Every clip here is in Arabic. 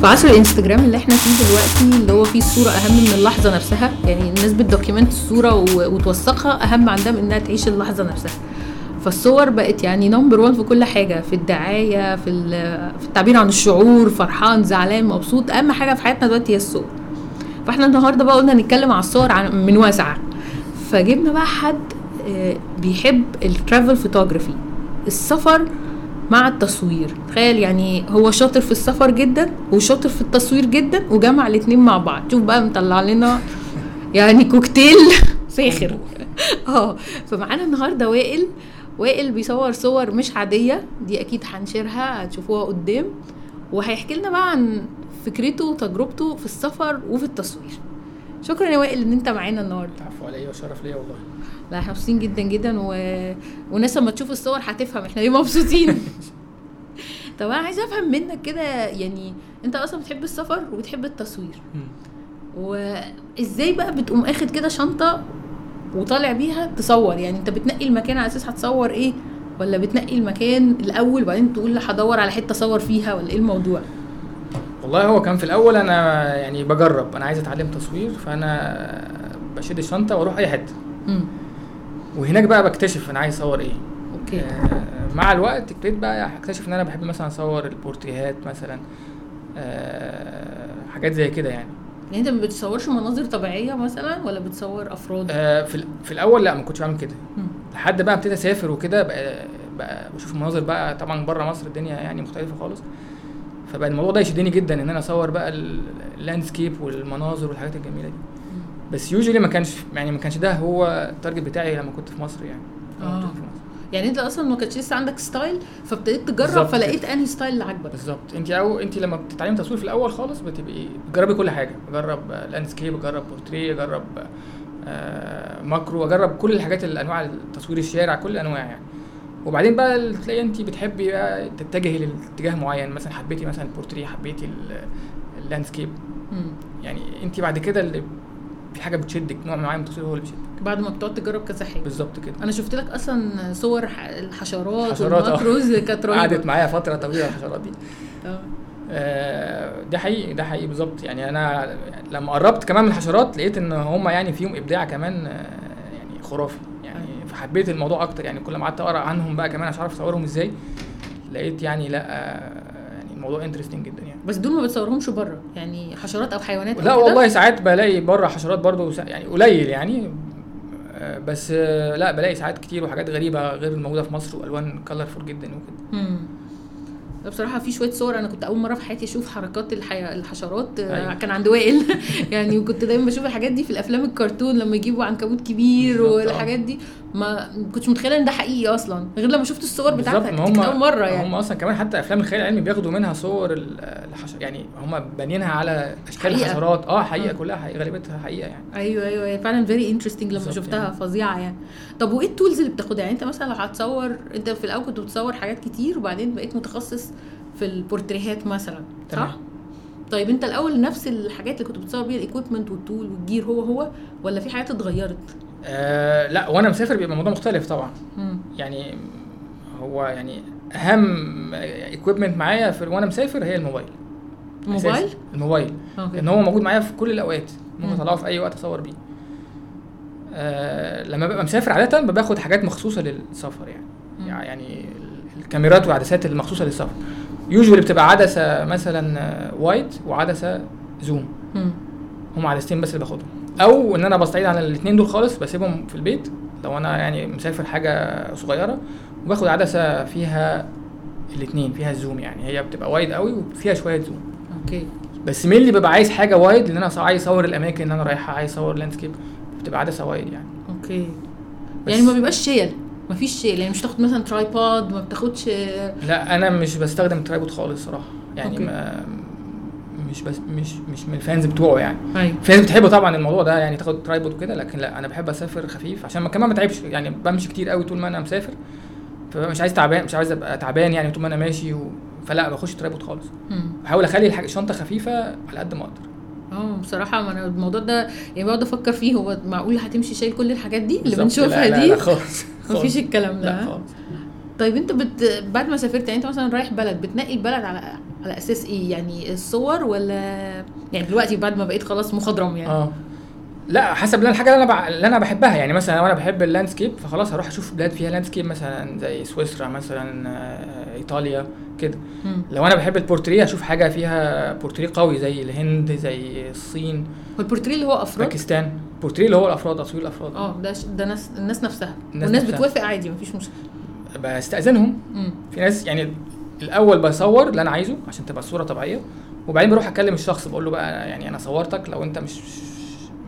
في عصر الانستجرام اللي إحنا فيه دلوقتي اللي هو فيه الصورة أهم من اللحظة نفسها. يعني الناس بت document الصورة وتوثقها أهم عندها من إنها تعيش اللحظة نفسها. فالصور بقت يعني number 1 في كل حاجة في الدعاية في في التعبير عن الشعور فرحان زعلان مبسوط. أهم حاجة في حياتنا دلوقتي هي الصور. فإحنا النهارده بقى قلنا نتكلم على الصور عن من واسعة. فجبنا بقى حد آه، بيحب ال travel photography السفر مع التصوير. تخيل يعني هو شاطر في السفر جدا وشاطر في التصوير جدا وجمع الاتنين مع بعض. شوف بقى مطلع لنا يعني كوكتيل فاخر. آه فمعانا النهارده وائل. وائل بيصور صور مش عادية دي أكيد هنشيرها هتشوفوها قدام. وهيحكي لنا بقى عن فكرته وتجربته في السفر وفي التصوير. شكرا يا وائل إن أنت معانا النهارده. العفو عليا وشرف ليا والله. لا إحنا مبسوطين جدا جدا و... والناس لما تشوف الصور هتفهم إحنا ليه مبسوطين. طب أنا عايزة أفهم منك كده يعني أنت أصلا بتحب السفر وبتحب التصوير. وازاي بقى بتقوم آخد كده شنطة وطالع بيها تصور؟ يعني أنت بتنقي المكان على أساس هتصور إيه؟ ولا بتنقي المكان الأول وبعدين تقول هدور على حتة أصور فيها ولا إيه الموضوع؟ والله هو كان في الأول أنا يعني بجرب أنا عايز أتعلم تصوير فأنا بشيل الشنطة وأروح أي حتة. وهناك بقى بكتشف أنا عايز أصور إيه. أوكي. آه، مع الوقت ابتديت بقى أكتشف إن أنا بحب مثلا أصور البورتريهات مثلا آه، حاجات زي كده يعني. يعني أنت ما بتصورش مناظر طبيعية مثلا ولا بتصور أفراد؟ آه، في في الأول لا ما كنتش بعمل كده. لحد بقى ابتديت أسافر وكده بقى, بقى بشوف المناظر بقى طبعا بره مصر الدنيا يعني مختلفة خالص. فبقى الموضوع ده يشدني جدا إن أنا أصور بقى ال- ال landscape والمناظر والحاجات الجميلة دي. بس usually ما كانش يعني ما كانش ده هو ال target بتاعي لما كنت في مصر يعني. آه. كنت في مصر. يعني أنت أصلا ما كانش لسه عندك style فابتديت تجرب فلقيت أنهي style اللي عاجبك. بالظبط. أنت أو أنت لما بتتعلمي تصوير في الأول خالص بتبقي بتجربي كل حاجة. بجرب landscape اجرب بورتريه اجرب آه، macro اجرب كل الحاجات الأنواع التصوير الشارع كل الأنواع يعني. وبعدين بقى تلاقي انت بتحبي بقى تتجهي لاتجاه معين مثلا حبيتي مثلا البورتريه حبيتي ال- ال landscape. يعني انت بعد كده اللي في حاجة بتشدك نوع معين من التصوير هو اللي بيشدك. بعد ما بتقعد تجرب كذا حاجة. بالظبط كده. أنا شفت لك أصلا صور الحشرات حشرات، آه. وال macros كانت رهيبة. قعدت معايا فترة طويلة الحشرات دي. آه. آه، ده حقيقي ده حقيقي بالظبط. يعني أنا لما قربت كمان من الحشرات لقيت إن هم يعني فيهم إبداع كمان آه، يعني خرافي. فحبيت الموضوع أكتر يعني كل ما قعدت أقرأ عنهم بقى كمان عشان أعرف أصورهم إزاي لقيت يعني لأ آه، يعني الموضوع interesting جدا يعني. بس دول ما بتصورهمش بره يعني حشرات أو حيوانات أو لا كده؟ والله ساعات بلاقي بره حشرات برضو سا- يعني قليل يعني آه، بس لأ بلاقي ساعات كتير وحاجات غريبة غير الموجودة في مصر وألوان colorful جدا وكده. بصراحة في شوية صور أنا كنت أول مرة في حياتي أشوف حركات الحي... الحشرات آه، أيوة. كان عند وائل يعني وكنت دايما بشوف الحاجات دي في الأفلام الكرتون لما يجيبوا عنكبوت كبير آه. والحاجات دي ما كنتش متخيلة إن ده حقيقي أصلا غير لما شفت الصور بتاعتها كانت هم أول مرة يعني هم أصلا كمان حتى أفلام الخيال العلمي بياخدوا منها صور ال- الحشر يعني هم بانيينها على أشكال حقيقة. الحشرات آه حقيقة آه. كلها حقيقة غالبتها حقيقة يعني أيوه أيوه هي فعلا very interesting لما شفتها يعني. فظيعة يعني طب وإيه ال tools اللي بتاخدها يعني أنت مثلا لو هتصور أنت في الأول كنت بتصور حاجات كتير وبعدين بقيت متخصص في ال portraits ات مثلا تمام. صح طيب أنت الأول نفس الحاجات اللي كنت بتصور بيها ال equipment وال tools وال gear هو هو ولا في حاجات اتغيرت آه لا وأنا مسافر بيبقى الموضوع مختلف طبعا مم. يعني هو يعني أهم equipment معايا في وأنا مسافر هي الموبايل موبايل أساسي. الموبايل okay لأن هو موجود معايا في كل الأوقات ممكن مم. أطلعه في أي وقت أصور بيه آه لما ببقى مسافر عادة باخد حاجات مخصوصة للسفر يعني مم. يعني ال- الكاميرات والعدسات المخصوصة للسفر usually بتبقى عدسة مثلا wide وعدسة zoom. هم عدستين بس اللي باخدهم. أو إن أنا بستعيض عن الاثنين دول خالص بسيبهم في البيت. لو أنا يعني مسافر حاجة صغيرة وباخد عدسة فيها الاثنين فيها ال zoom يعني. هي بتبقى wide قوي وفيها شوية zoom okay. بس mainly ببقى عايز حاجة wide لأن أنا عايز أصور الأماكن اللي أنا رايحها عايز أصور landscape بتبقى عدسة wide يعني. okay. يعني ما بيبقاش شيل مفيش يعني مش تاخد مثلا tripod ما بتاخدش لا أنا مش بستخدم tripod خالص صراحة. يعني okay. ما مش بس مش مش من ال fans بتوعه يعني. أيوه. في ناس بتحب طبعا الموضوع ده يعني تاخد tripod وكده لكن لا أنا بحب أسافر خفيف عشان ما كمان ما تعبش يعني بمشي كتير قوي طول ما أنا مسافر فمش عايز تعبان مش عايز أبقى تعبان يعني طول ما أنا ماشي و... فما باخدش tripod خالص. بحاول أخلي الحاجة الشنطه خفيفة على قد ما أقدر. آه بصراحة ما أنا الموضوع ده يعني بقعد أفكر فيه هو معقول هتمشي شايل كل الحاجات دي اللي. بنشوفها لا لا دي؟ لا خالص. مفيش خالص. الكلام ده لا؟ خالص طيب انت بت... بعد ما سافرت يعني انت مثلا رايح بلد بتنقي البلد على على أساس إيه يعني الصور ولا يعني دلوقتي بعد ما بقيت خلاص مخضرم يعني آه لا حسب اللي- الحاجة اللي أنا بع... اللي أنا بحبها. يعني مثلا أنا بحب ال landscape فخلاص هروح أشوف بلاد فيها landscape مثلا زي سويسرا مثلا آه، إيطاليا كده. لو أنا بحب البورتريه أشوف حاجة فيها بورتريه قوي زي الهند زي الصين. والبورتريه اللي هو أفراد؟ باكستان. بورتريه اللي هو الأفراد تصوير الأفراد. آه ده ش... ده ناس الناس نفسها. الناس والناس نفسها. بتوافق عادي مفيش مشكلة. بستأذنهم. مم. في ناس يعني الأول بصور اللي أنا عايزه عشان تبقى الصورة طبيعية وبعدين بروح أكلم الشخص بقول له بقى يعني أنا صورتك لو أنت مش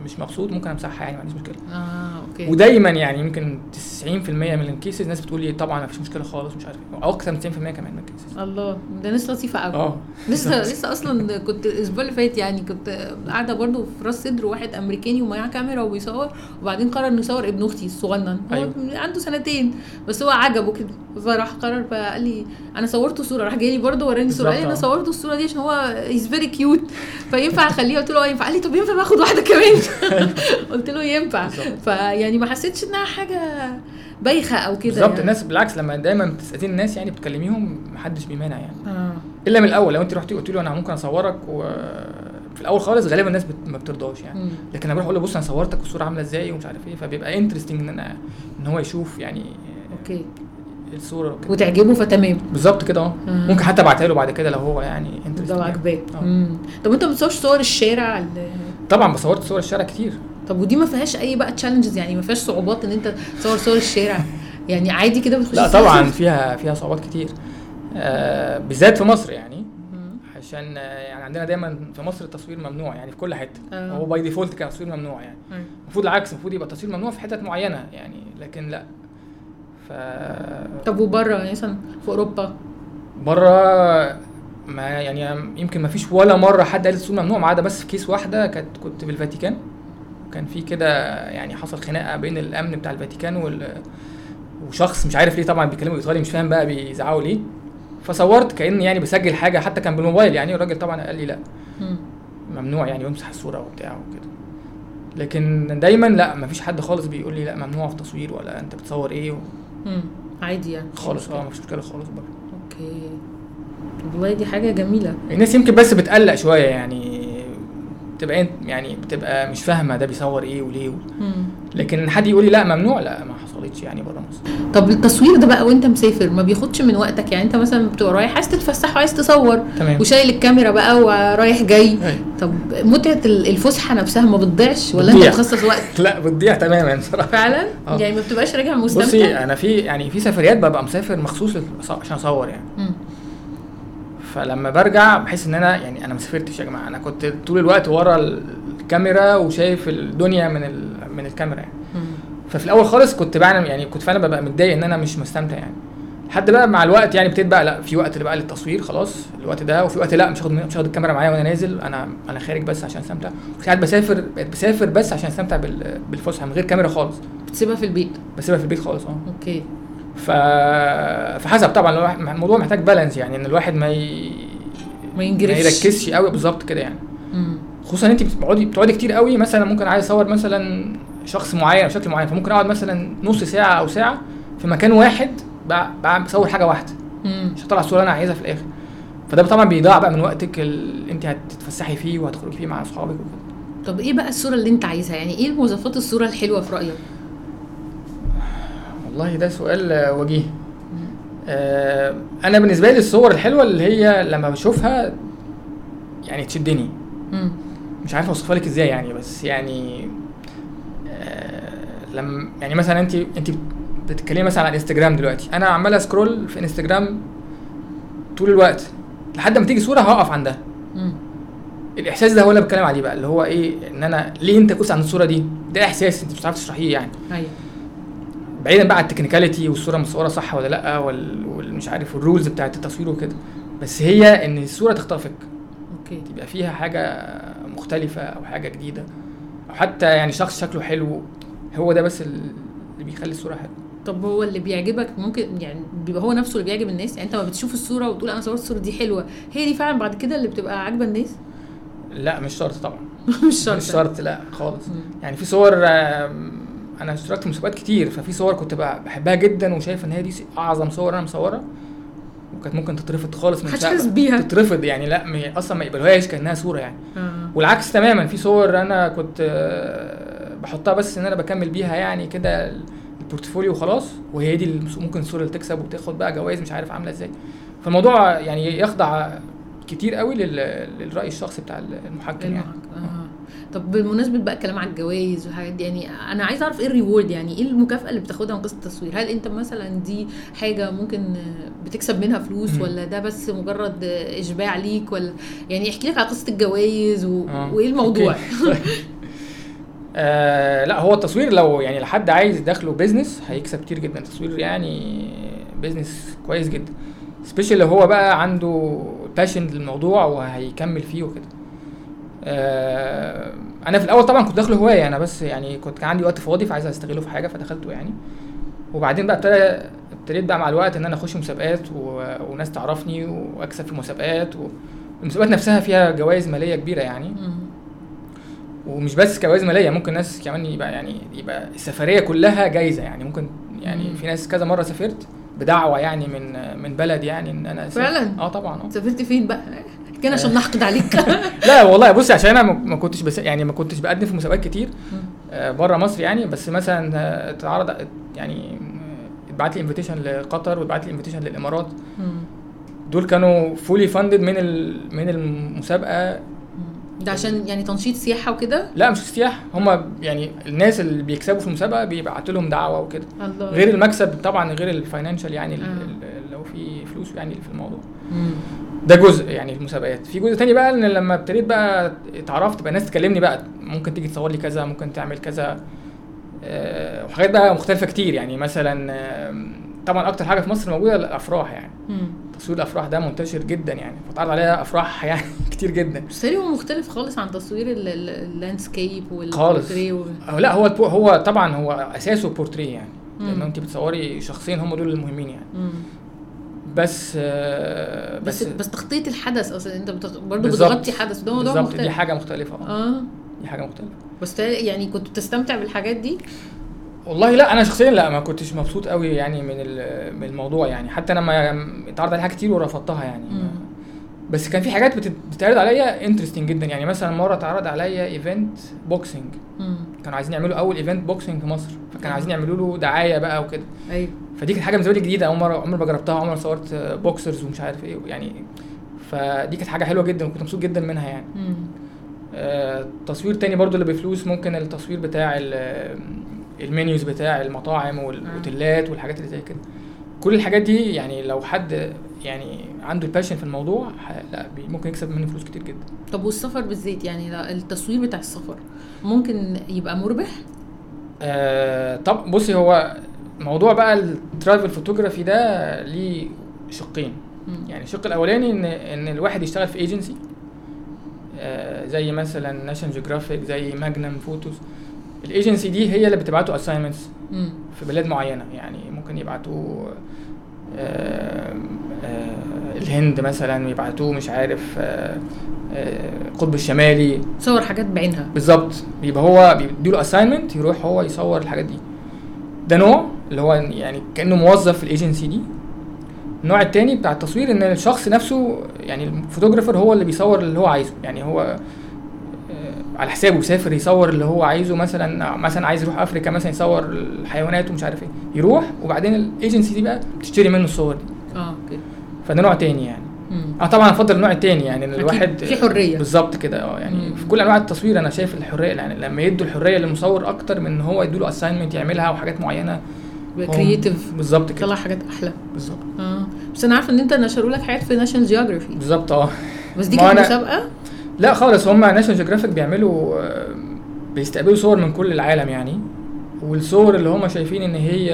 مش مبسوط ممكن امسحها يعني ما عنديش مشكلة. آه okay. ودايما يعني يمكن 90% من ال cases الناس بتقول لي طبعا ما فيش مشكلة خالص مش عارف إيه. أو أكتر من 90% كمان من ال cases الله ده ناس لطيفة قوي. آه. لسه لسه أصلا كنت الأسبوع اللي فات يعني كنت قاعدة برضو في راس سدر واحد أمريكاني ومعاه كاميرا وبيصور وبعدين قرر إنه يصور ابن أختي الصغنن. هو أيوة. عنده سنتين بس هو عجبه كده. فراح قرر فقال لي أنا صورته صورة راح جاي لي برضه وراني صورة. قال أنا آه. صورته الصورة دي عشان هو he's very cute فينفع أخليه؟ قلت له آه ينفع. قال لي طب ينفع باخد واحدة كمان؟ قلت له ينفع. فيعني ما حسيتش إنها حاجة بايخة أو كده بالظبط يعني. الناس بالعكس لما دايما بتستاذن الناس يعني بتكلميهم محدش بيمانع يعني آه إلا من الأول لو أنت رحتي قلت له أنا ممكن أصورك وفي الأول خالص غالبا الناس بت... ما بترضاش يعني مم. لكن أنا بروح أقول له بص أنا صورتك والصورة عاملة إزاي ومش عارف إيه فبيبقى interesting إن أنا إن هو يشوف يعني okay الصورة وكده وتعجبه فتمام بالظبط كده آه مم. ممكن حتى أبعتها له بعد كده لو هو يعني يعني. عاجباه آه. مم. طب أنت ما بتصورش صور الشارع ال- طبعا بصور صور الشارع كتير. طب ودي ما فيهاش أي بقى challenges يعني؟ ما فيهاش صعوبات إن أنت تصور صور الشارع؟ يعني عادي كده بتخش لا طبعا؟ فيها فيها صعوبات كتير. آه بالذات في مصر يعني. عشان آه، يعني عندنا دايما في مصر التصوير ممنوع يعني في كل حتة. آه. هو by default كده التصوير ممنوع يعني. المفروض العكس المفروض يبقى التصوير ممنوع في حتت معينة يعني لكن لا. ف طب وبره مثلا في أوروبا؟ بره ما يعني يمكن ما فيش ولا مرة حد قال التصوير ممنوع ما عدا بس في كيس واحدة كانت كنت في الفاتيكان. كان في كده يعني حصل خناقة بين الأمن بتاع الفاتيكان وال وشخص مش عارف ليه طبعا بيتكلموا إيطالي مش فاهم بقى بيزعقوا ليه. فصورت كاني يعني بسجل حاجة حتى كان بالموبايل يعني الراجل طبعا قال لي لا. مم. ممنوع يعني وامسح الصورة وبتاع وكده. لكن دايما لا مفيش حد خالص بيقول لي لا ممنوع في تصوير ولا أنت بتصور إيه و... عادي يعني. خالص آه مفيش مشكلة خالص بره أوكي. والله دي حاجة جميلة. الناس يمكن بس بتقلق شوية يعني بتبقى انت يعني بتبقى مش فاهمة ده بيصور إيه وليه و... لكن حد يقول لي لا ممنوع لا ما حصلتش يعني بره مصر. طب التصوير ده بقى وأنت مسافر ما بياخدش من وقتك؟ يعني أنت مثلا بتبقى رايح عايز تتفسح وعايز تصور تمام. وشايل الكاميرا بقى ورايح جاي. أيوة. طب متعة ال- الفسحة نفسها ما بتضيعش ولا أنت بتضيع. بتخصص وقت؟ لا بتضيع تماما صراحة. فعلا؟ آه. يعني ما بتبقاش راجع بصي مستمتع أنا في يعني في سفريات ببقى مسافر مخصوص عشان أصور يعني. مم. فلما برجع بحس إن أنا يعني أنا ما سافرتش يا جماعة. أنا كنت طول الوقت ورا الكاميرا وشايف الدنيا من ال... من الكاميرا يعني. ففي الأول خالص كنت فعلا يعني كنت فعلا ببقى متضايق إن أنا مش مستمتع يعني. لحد بقى مع الوقت يعني ابتديت بقى لأ في وقت بقى للتصوير خلاص الوقت ده. وفي وقت لأ مش هاخد مش هاخد الكاميرا معايا وأنا نازل. أنا أنا خارج بس عشان أستمتع. وساعات بسافر بقيت بسافر بس عشان أستمتع بال... بالفسحة من غير كاميرا خالص. بتسيبها في البيت؟ بسيبها في البيت خالص آه. أوكي. فحسب طبعا الموضوع محتاج بالانس يعني إن الواحد ما ي... ما ما ينجرفش يركزش قوي بالظبط كده يعني. مم. خصوصا انت بتقعدي بتقعدي كتير قوي مثلا ممكن عايز أصور مثلا شخص معين بشكل معين فممكن أقعد مثلا نص ساعة أو ساعة في مكان واحد بصور حاجة واحدة. مش هطلع الصورة اللي أنا عايزها في الآخر. فده طبعا بيضيع بقى من وقتك اللي انت هتتفسحي فيه وهتخرجي فيه مع أصحابك وكده. طب إيه بقى الصورة اللي أنت عايزها؟ يعني إيه مواصفات الصورة الحلوة في رأيك؟ والله ده سؤال آه، وجيه. آه أنا بالنسبة لي الصور الحلوة اللي هي لما بشوفها يعني تشدني. مم. مش عارف أوصفها لك إزاي يعني بس يعني آه لما يعني مثلا انت انت بتتكلمي مثلا عن انستجرام دلوقتي. أنا عمال اسكرول في إنستجرام طول الوقت. لحد ما تيجي صورة هقف عندها. مم. الإحساس ده هو اللي بتكلم عليه بقى اللي هو إيه إن أنا ليه أنت وقفت عند الصورة دي؟ ده إحساس أنت مش عارف تشرحيه يعني. أيوه. بعيدا بقى عن ال technicality والصورة متصورة صح ولا لأ وال- والمش عارف ال rules بتاعت التصوير وكده. بس هي إن الصورة تخطفك okay. تبقى فيها حاجة مختلفة أو حاجة جديدة. أو حتى يعني شخص شكله حلو هو ده بس اللي بيخلي الصورة حلوة. طب هو اللي بيعجبك ممكن يعني بيبقى هو نفسه اللي بيعجب الناس؟ يعني أنت لما بتشوف الصورة وتقول أنا صورت الصورة دي حلوة هي دي فعلا بعد كده اللي بتبقى عاجبة الناس؟ لأ مش شرط طبعا. مش شرط. مش شرط لأ خالص. يعني في صور أنا اشتركت في مسابقات كتير ففي صور كنت بقى بحبها جدا وشايف إن هي دي أعظم صور أنا مصورها وكانت ممكن تترفض خالص من محدش. حاسس بيها. تترفض يعني لا م- أصلا ما يقبلوهاش كأنها صورة يعني آه. والعكس تماما في صور أنا كنت آه، بحطها بس إن أنا بكمل بيها يعني كده ال portfolio وخلاص وهي دي ممكن الصورة اللي تكسب وتاخد بقى جوائز مش عارف عاملة إزاي فالموضوع يعني يخضع كتير قوي لل- للرأي الشخصي بتاع المحكم يعني آه. طب بالمناسبة بقى الكلام على الجوائز والحاجات دي يعني أنا عايزة أعرف إيه ال reward يعني؟ إيه المكافأة اللي بتاخدها من قصة التصوير؟ هل أنت مثلا دي حاجة ممكن بتكسب منها فلوس. ولا ده بس مجرد إشباع ليك ولا؟ يعني احكي لك على قصة الجوائز و... آه. وإيه الموضوع؟ okay. آه لا هو التصوير لو يعني لحد عايز دخله business هيكسب كتير جدا. التصوير يعني business كويس جدا. especially لو هو بقى عنده passion للموضوع وهيكمل فيه وكده. آه أنا في الأول طبعا كنت داخله هواية أنا بس يعني كنت كان عندي وقت فاضي فعايز أستغله في حاجة فدخلته يعني وبعدين بقى ابتدى ابتديت بقى مع الوقت إن أنا أخش مسابقات و... وناس تعرفني وأكسب في مسابقات و... المسابقات نفسها فيها جوائز مالية كبيرة يعني. ومش بس جوائز مالية ممكن ناس كمان يبقى يعني يبقى السفرية كلها جايزة يعني ممكن يعني. في ناس كذا مرة سافرت بدعوة يعني من من بلد يعني إن أنا. فعلا؟ آه طبعا آه سافرت فين بقى كان عشان نحقد عليك. لا والله بصي عشان أنا ما- كنتش بس يعني ما كنتش بقدم في مسابقات كتير آه بره مصر يعني بس مثلا آه، اتعرض يعني اتبعت لي invitation لقطر واتبعت لي invitation للإمارات. دول كانوا fully funded من من المسابقة. ده عشان يعني تنشيط سياحة وكده؟ لا مش سياح هم يعني الناس اللي بيكسبوا في المسابقة بيبعتوا لهم دعوة وكده. غير المكسب طبعا غير ال financial يعني آه. لو في فلوس يعني في الموضوع. مم. ده جزء يعني المسابقات. في جزء تاني بقى إن لما ابتديت بقى اتعرفت بقى الناس تكلمني بقى ممكن تيجي تصور لي كذا ممكن تعمل كذا آه، وحاجات بقى مختلفة كتير. يعني مثلا طبعا أكتر حاجة في مصر موجودة الأفراح يعني. مم. تصوير الأفراح ده منتشر جدا يعني. فتعرض عليها أفراح يعني كتير جدا. بس هو مختلف خالص عن تصوير ال- ال- ال landscape وال portrait و... لا هو هو طبعا هو أساسه بورتريه يعني. لأن انت بتصوري شخصين هم دول المهمين يعني. مم. بس آه، بس بس تغطيه الحدث أصلا أنت. برضه. بتغطي حدث ده موضوع بالظبط دي مختلف حاجة مختلفة آه دي حاجة مختلفة بس يعني كنت بتستمتع بالحاجات دي والله لا أنا شخصيا لا ما كنتش مبسوط قوي يعني من من الموضوع يعني حتى أنا ما اتعرض عليها كتير ورفضتها يعني مم. بس كان في حاجات بتت- بتتعرض عليا interesting جدا. يعني مثلا مرة اتعرض عليا event boxing. كانوا عايزين يعملوا أول event boxing في مصر. فكانوا عايزين يعملوا له دعاية بقى وكده. أيوه. فدي كانت حاجة بالنسبة لي جديدة. أول مره عمري ما جربتها عمري ما صورت boxers ومش عارف إيه. يعني فدي كانت حاجة حلوة جدا. وكنت مبسوط جدا منها يعني. آه، تصوير تاني برضو اللي بفلوس ممكن التصوير بتاع ال- ال menus بتاع المطاعم والأوتيلات والحاجات اللي زي كده. كل الحاجات دي يعني لو حد يعني عنده ال passion في الموضوع لا ممكن يكسب منه فلوس كتير جدا. طب والسفر بالذات يعني التصوير بتاع السفر ممكن يبقى مربح؟ آه طب بصي هو موضوع بقى ال travel photography ده ليه شقين. مم. يعني الشق الأولاني ان إن الواحد يشتغل في ايجنسي آه زي مثلا ناشونال جيوغرافيك زي ماجنم فوتوز الايجنسي دي هي اللي بتبعته assignments. في بلاد معينة. يعني ممكن يبعتوه آه، آه، الهند مثلا يبعتوه مش عارف آه، آه، القطب الشمالي. صور حاجات بعينها. بالظبط. بيبقى هو بيديله assignment يروح هو يصور الحاجات دي. ده نوع اللي هو يعني كأنه موظف في الايجنسي دي. النوع التاني بتاع التصوير إن الشخص نفسه يعني ال photographer هو اللي بيصور اللي هو عايزه. يعني هو على حسابه بيسافر يصور اللي هو عايزه مثلا مثلا عايز يروح أفريكا مثلا يصور الحيوانات ومش عارف إيه يروح وبعدين الايجنسي دي بقى بتشتري منه الصور دي. آه okay. فده نوع تاني يعني. آه طبعا أفضل النوع التاني يعني إن الواحد في حرية. بالظبط كده آه يعني مم. في كل أنواع التصوير أنا شايف الحرية يعني لما يدوا الحرية للمصور أكتر من إن هو يدوا له assignment يعملها وحاجات معينة creative بالظبط كده. طلع حاجات أحلى. بالظبط. آه. بس أنا عارفة إن أنت نشروا لك حاجات في ناشونال جيوغرافيك بالظبط آه. بس دي كانت مسابقة؟ لا خالص هم ناشونال جيوغرافيك بيعملوا بيستقبلوا صور من كل العالم يعني والصور اللي هم شايفين إن هي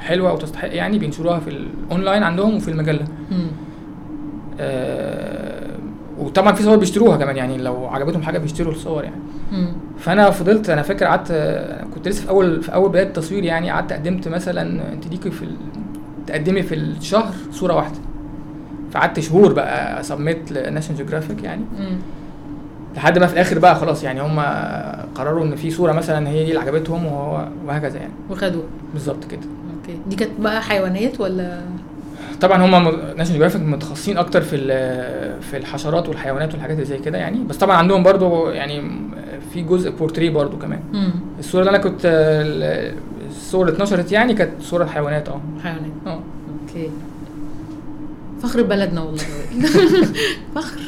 حلوة أو تستحق يعني بينشروها في الاونلاين عندهم وفي المجلة. آه وطبعا في صور بيشتروها كمان يعني لو عجبتهم حاجة بيشتروا الصور يعني مم. فأنا فضلت أنا فاكر قعدت كنت لسه في أول في أول بداية التصوير يعني قعدت قدمت مثلا أنت ليكي في ال... تقدمي في الشهر صورة واحدة فقعدت شهور بقى submit لناشونال جيوغرافيك يعني مم. لحد ما في الآخر بقى خلاص يعني هم قرروا إن في صورة مثلا هي دي اللي عجبتهم وهو وهكذا يعني. وخدوه. بالظبط كده. okay. دي كانت بقى حيوانات ولا؟ طبعا هم ناشونال جيوغرافيك متخصصين أكتر في في الحشرات والحيوانات والحاجات اللي زي كده يعني. بس طبعا عندهم برضو يعني في جزء بورتري برضو كمان. مم. الصورة اللي أنا كنت ال- الصور اللي اتنشرت يعني كانت صورة حيوانات آه. حيوانات. آه. okay. فخر بلدنا والله. فخر.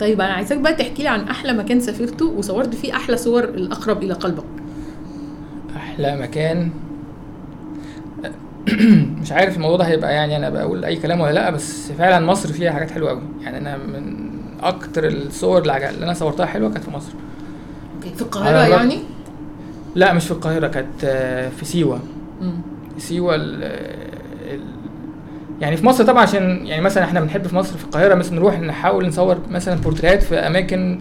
طيب أنا عايزاك بقى تحكي لي عن أحلى مكان سافرته وصورت فيه أحلى صور الأقرب إلى قلبك. أحلى مكان؟ مش عارف الموضوع ده هيبقى يعني أنا بقول أي كلام ولا لأ بس فعلا مصر فيها حاجات حلوة قوي يعني أنا من أكتر الصور اللي أنا صورتها حلوة كانت في مصر. في القاهرة يعني؟ لأ مش في القاهرة كانت في سيوة. مم. سيوة يعني في مصر طبعا عشان يعني مثلا إحنا بنحب في مصر في القاهرة مثلا نروح نحاول نصور مثلا بورتريهات في أماكن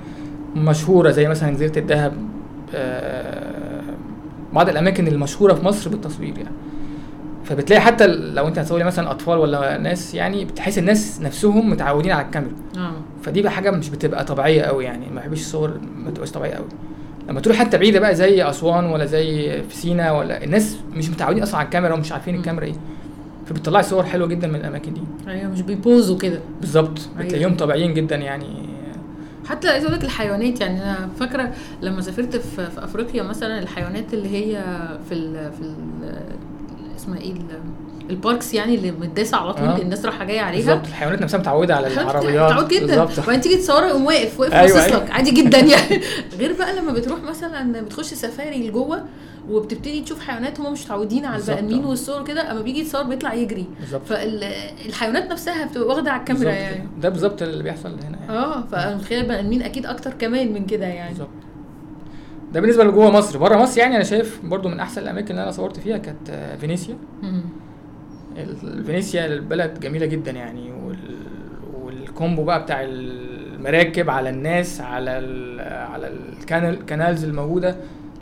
مشهورة زي مثلا جزيرة الدهب آه، بعض الأماكن المشهورة في مصر بالتصوير يعني. فبتلاقي حتى لو أنت هتصوري مثلا أطفال ولا ناس يعني بتحس الناس نفسهم متعودين على الكاميرا. آه. فدي بقى حاجة مش بتبقى طبيعية قوي يعني ما بحبش الصور ما تبقاش طبيعية قوي لما تروح حتى بعيدة بقى زي أسوان ولا زي في سينا ولا الناس مش متعودين أصلا على الكاميرا ومش عارفين. الكاميرا إيه. فبتطلعي صور حلوة جدا من الأماكن دي. أيوه مش بيبوزوا كده. بالظبط. أيوة. بتلاقيهم طبيعيين جدا يعني. حتى عايز أقول لك الحيوانات يعني أنا فاكرة لما سافرت في, في أفريقيا مثلا الحيوانات اللي هي في ال في ال اسمها إيه ال- الباركس يعني اللي متداسه على طول آه. الناس رايحة جاية عليها. بالظبط. الحيوانات نفسها متعودة على العربيات. متعود جدا. وبعدين تيجي تصورها يقوم واقف واقف أيوة، باصص أيوة. لك. عادي جدا يعني. غير بقى لما بتروح مثلا بتخش سفاري لجوه وبتبتدي تشوف حيوانات هم مش متعودين على البني ادمين. والصور كده أما بيجي يتصور بيطلع يجري. بالظبط. فالحيوانات نفسها بتبقى واخدة على الكاميرا يعني. ده بالظبط اللي بيحصل هنا يعني. آه فأنا متخيل البني آدمين أكيد أكتر كمان من كده يعني. بالظبط. ده بالنسبة لجوه مصر. بره مصر يعني أنا شايف برضو من أحسن الأماكن اللي أنا صورت فيها كانت آه، فينيسيا. فينيسيا البلد جميلة جدا يعني وال... وال combo بقى بتاع المراكب على الناس على ال... على ال canal canals الموجودة.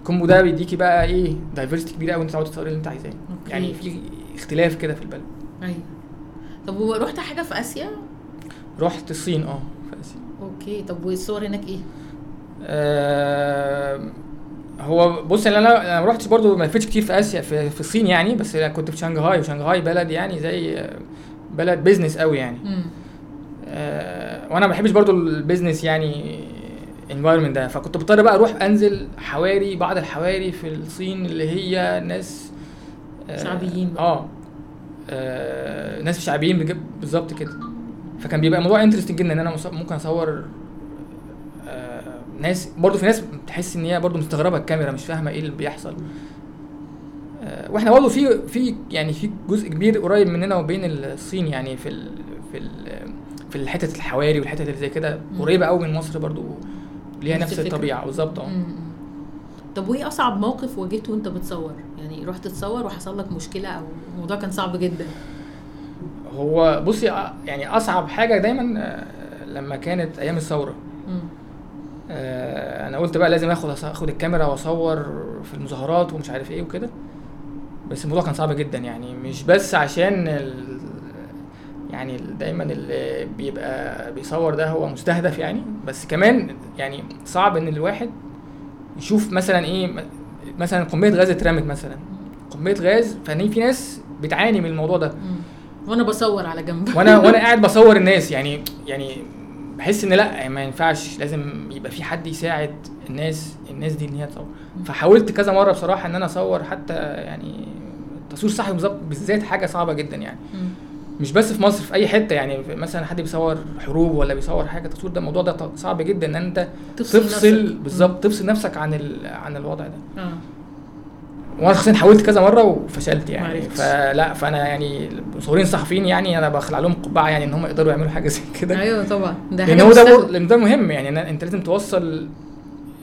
ال combo ده بيديكي بقى إيه diversity كبيرة قوي أنت تعرفي تصوري اللي أنت عايزاه. يعني في اختلاف كده في البلد. أيوه. طب ورحت حاجة في آسيا؟ رحت الصين آه في آسيا. okay. طب والصور هناك إيه؟ آه هو بص أنا أنا أنا ما رحتش برضو ما لفتش كتير في آسيا في, في الصين يعني بس أنا كنت في شنغهاي وشنغهاي بلد يعني زي بلد business قوي يعني. آه، وأنا ما بحبش برضو ال business يعني environment ده. فكنت بضطر بقى أروح أنزل حواري بعض الحواري في الصين اللي هي ناس آه، شعبيين. آه آه، ناس شعبيين بالظبط كده. فكان بيبقى الموضوع انترستنج جدا إن أنا ممكن أصور آه، ناس. برضو في ناس بتحس إن هي برضو مستغربة الكاميرا مش فاهمة إيه اللي بيحصل. آه، وإحنا برضه في في يعني في جزء كبير قريب مننا وبين الصين يعني في ال في ال في الحتت الحواري والحتت اللي زي كده. قريبة قوي من مصر برضه. ليها نفس الفكرة. الطبيعة بالظبط آه. طب وإيه أصعب موقف واجهته وأنت بتصور يعني رحت تصور وحصل لك مشكلة أو الموضوع كان صعب جدا هو بصي يعني أصعب حاجة دايما آه، لما كانت أيام الثورة. آه، أنا قلت بقى لازم آخد آخد الكاميرا وأصور في المظاهرات ومش عارف إيه وكده بس الموضوع كان صعب جدا يعني مش بس عشان. يعني دايما اللي بيبقى بيصور ده هو مستهدف يعني. بس كمان يعني صعب إن الواحد يشوف مثلا إيه م- مثلا قنبله غاز اترمت مثلا. قنبله غاز فإن في ناس بتعاني من الموضوع ده. وأنا بصور على جنب. وأنا وأنا قاعد بصور الناس يعني يعني بحس إن لأ ما ينفعش. لازم يبقى في حد يساعد الناس الناس دي إن هي تصور. فحاولت كذا مرة بصراحة إن أنا أصور حتى يعني التصوير صح بالذات حاجة صعبة جدا يعني. مم. مش بس في مصر في أي حتة يعني مثلا حد بيصور حروب ولا بيصور حاجة التصوير ده الموضوع ده صعب جدا إن أنت تفصل تفصل. بالظبط تفصل نفسك عن ال... عن الوضع ده. آه. وأنا شخصيا حاولت كذا مرة وفشلت يعني. معرفتش. فلا فأنا يعني المصورين الصحفيين يعني أنا بخلع لهم قبعة يعني إن هم يقدروا يعملوا حاجة زي كده. أيوه طبعا. ده لأن حاجة هو مش ده لأن ده مهم يعني أنت لازم توصل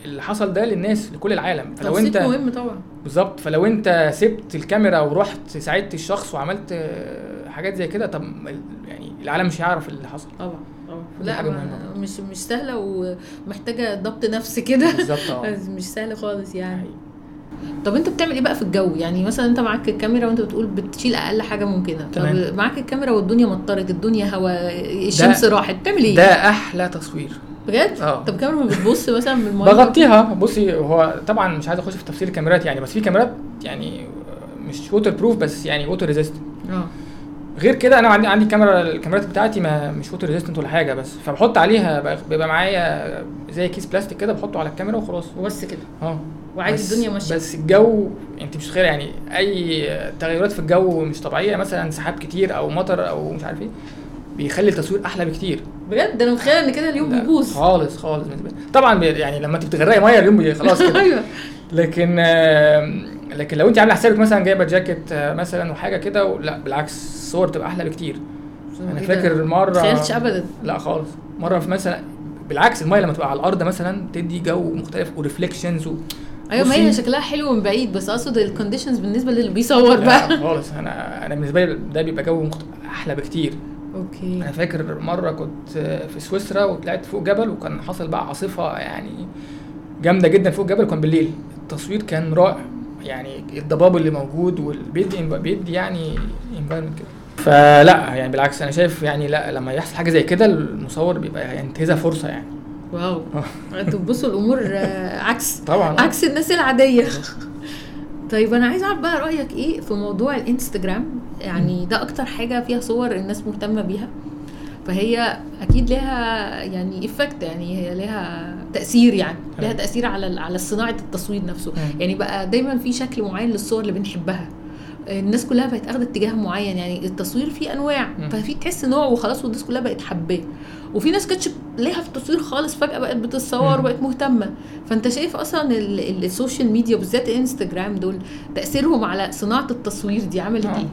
اللي حصل ده للناس لكل العالم. فلو انت مهم طبعا. بالظبط. فلو انت سبت الكاميرا ورحت ساعدت الشخص وعملت آه، حاجات زي كده طب يعني العالم مش هيعرف اللي حصل. طبعا لا. مش مش سهلة ومحتاجة ضبط نفس كده. بالظبط بس مش سهل خالص يعني. طب انت بتعمل إيه بقى في الجو؟ يعني مثلا انت معاك الكاميرا وانت بتقول بتشيل أقل حاجة ممكنة. طب معاك الكاميرا والدنيا مطرت الدنيا هوا الشمس راحت بتعمل إيه؟ ده أحلى تصوير. بجد؟ آه. طب الكاميرا ما بتبص مثلا من الميه بغطيها. بصي هو طبعا مش عايز أخش في تفصيل الكاميرات يعني بس في كاميرات يعني مش waterproof بس يعني water resist آه. غير كده أنا عندي عندي كاميرا الكاميرات بتاعتي ما مش water resistant ولا حاجة بس فبحط عليها بقى- بيبقى معايا زي كيس بلاستيك كده بحطه على الكاميرا وخلاص. وبس كده. آه. وعادي الدنيا ماشية. بس الجو أنت مش متخيل يعني أي تغيرات في الجو مش طبيعية مثلا سحاب كتير أو مطر أو مش عارف إيه. بيخلي التصوير أحلى بكتير. بجد؟ أنا متخيله إن كده اليوم بيبوظ. خالص خالص. طبعا يعني لما أنت بتغرقي مية اليوم خلاص كده. أيوه. لكن لكن لو أنت عاملة حسابك مثلا جايبة جاكيت آه، مثلا وحاجة كده لا بالعكس الصور تبقى أحلى بكتير. أنا إيه فاكر؟ مره متخيلتش ابدا. لا خالص. مرة في مثلا بالعكس المية لما تبقى على الأرض مثلا تدي جو مختلف و reflections و... أيوه ما هي شكلها حلو من بعيد بس أقصد ال conditions بالنسبة للي بيصور بقى. خالص. أنا أنا بالنسبة لي ده بيبقى جو مخت... أحلى بكتير. okay. أنا فاكر مرة كنت في سويسرا وطلعت فوق جبل وكان حصل بقى عاصفة يعني جامدة جدا فوق الجبل وكان بالليل. التصوير كان رائع. يعني الضباب اللي موجود والبيدي بيدي يعني environment كده. فلا يعني بالعكس أنا شايف يعني لا لما يحصل حاجة زي كده المصور بيبقى ينتهزها فرصة يعني. wow. آه. أنتوا بتبصوا الأمور عكس طبعا. عكس الناس العادية. طيب أنا عايز أعرف بقى رأيك إيه في موضوع الإنستجرام؟ يعني ده أكتر حاجة فيها صور الناس مهتمة بيها فهي أكيد لها يعني effect يعني هي لها تأثير يعني لها. تأثير على على صناعة التصوير نفسه. يعني بقى دايما في شكل معين للصور اللي بنحبها الناس كلها بقت اخده اتجاه معين يعني التصوير فيه أنواع. ففي تحس نوع وخلاص والناس كلها بقت حباه وفي ناس كانتش ليها في التصوير خالص فجأة بقت بتتصور. وبقت مهتمة فأنت شايف أصلا ال- ال- ال social media بالذات الانستجرام دول تأثيرهم على صناعة التصوير دي عملت. إيه؟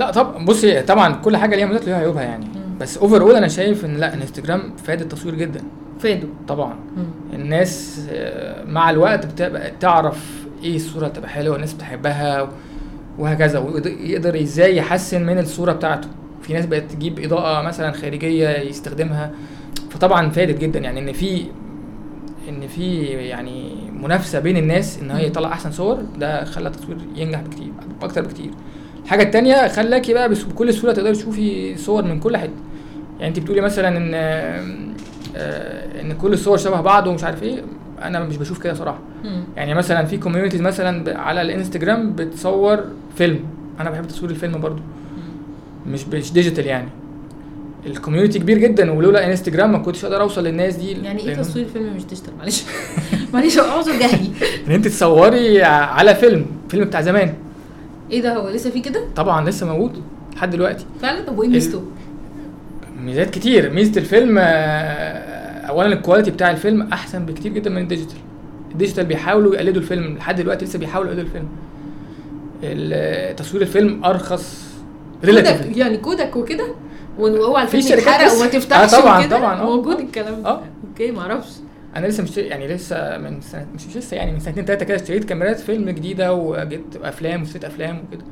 لا طب بصي طبعا كل حاجة ليها مميزات وليها عيوبها يعني. مم. بس overall أنا شايف إن لا إنستجرام فاد التصوير جدا. فادوا. طبعا. مم. الناس آه، مع الوقت بتبقى تعرف إيه الصورة تبقى حلوة والناس بتحبها وهكذا. ويقدر إزاي يحسن من الصورة بتاعته. في ناس بقت تجيب إضاءة مثلا خارجية يستخدمها. فطبعا فادت جدا يعني إن في إن في يعني منافسة بين الناس إن هي. تطلع أحسن صور ده خلى التصوير ينجح بكتير أكتر بكتير. الحاجة التانية خلاكي بقى بكل سهولة تقدري تشوفي صور من كل حتة. يعني انت بتقولي مثلا إن آه، إن كل الصور شبه بعض ومش عارف إيه أنا مش بشوف كده صراحة. يعني مثلا في communities مثلا على الإنستجرام بتصور فيلم. أنا بحب تصوير الفيلم برضو. مش مش digital يعني. ال community كبير جدا ولولا إنستجرام ما كنتش أقدر أوصل للناس دي. يعني إيه تصوير فيلم مش digital معلش. معلش اعذر جهلي. إن انت تصوري على فيلم فيلم بتاع زمان. إيه ده هو لسه في كده؟ طبعا لسه موجود لحد دلوقتي. فعلا؟ طب وإيه ميزته؟ ميزات كتير. ميزة الفيلم آه، اولا ال quality بتاع الفيلم أحسن بكتير جدا من ال digital ال digital بيحاولوا يقلدوا الفيلم لحد دلوقتي لسه بيحاولوا يقلدوا الفيلم. ال- تصوير الفيلم أرخص كودك. يعني كودك وكده؟ واوعى في الفيلم شركات يتحرق وما تفتحش آه طبعاً، طبعاً، آه. موجود الكلام ده. آه. okay معرفش أنا لسه مش يعني لسه من سنه مش مش لسه يعني من سنتين ثلاثة كده اشتريت كاميرات فيلم جديدة وجبت أفلام واشتريت أفلام وكده.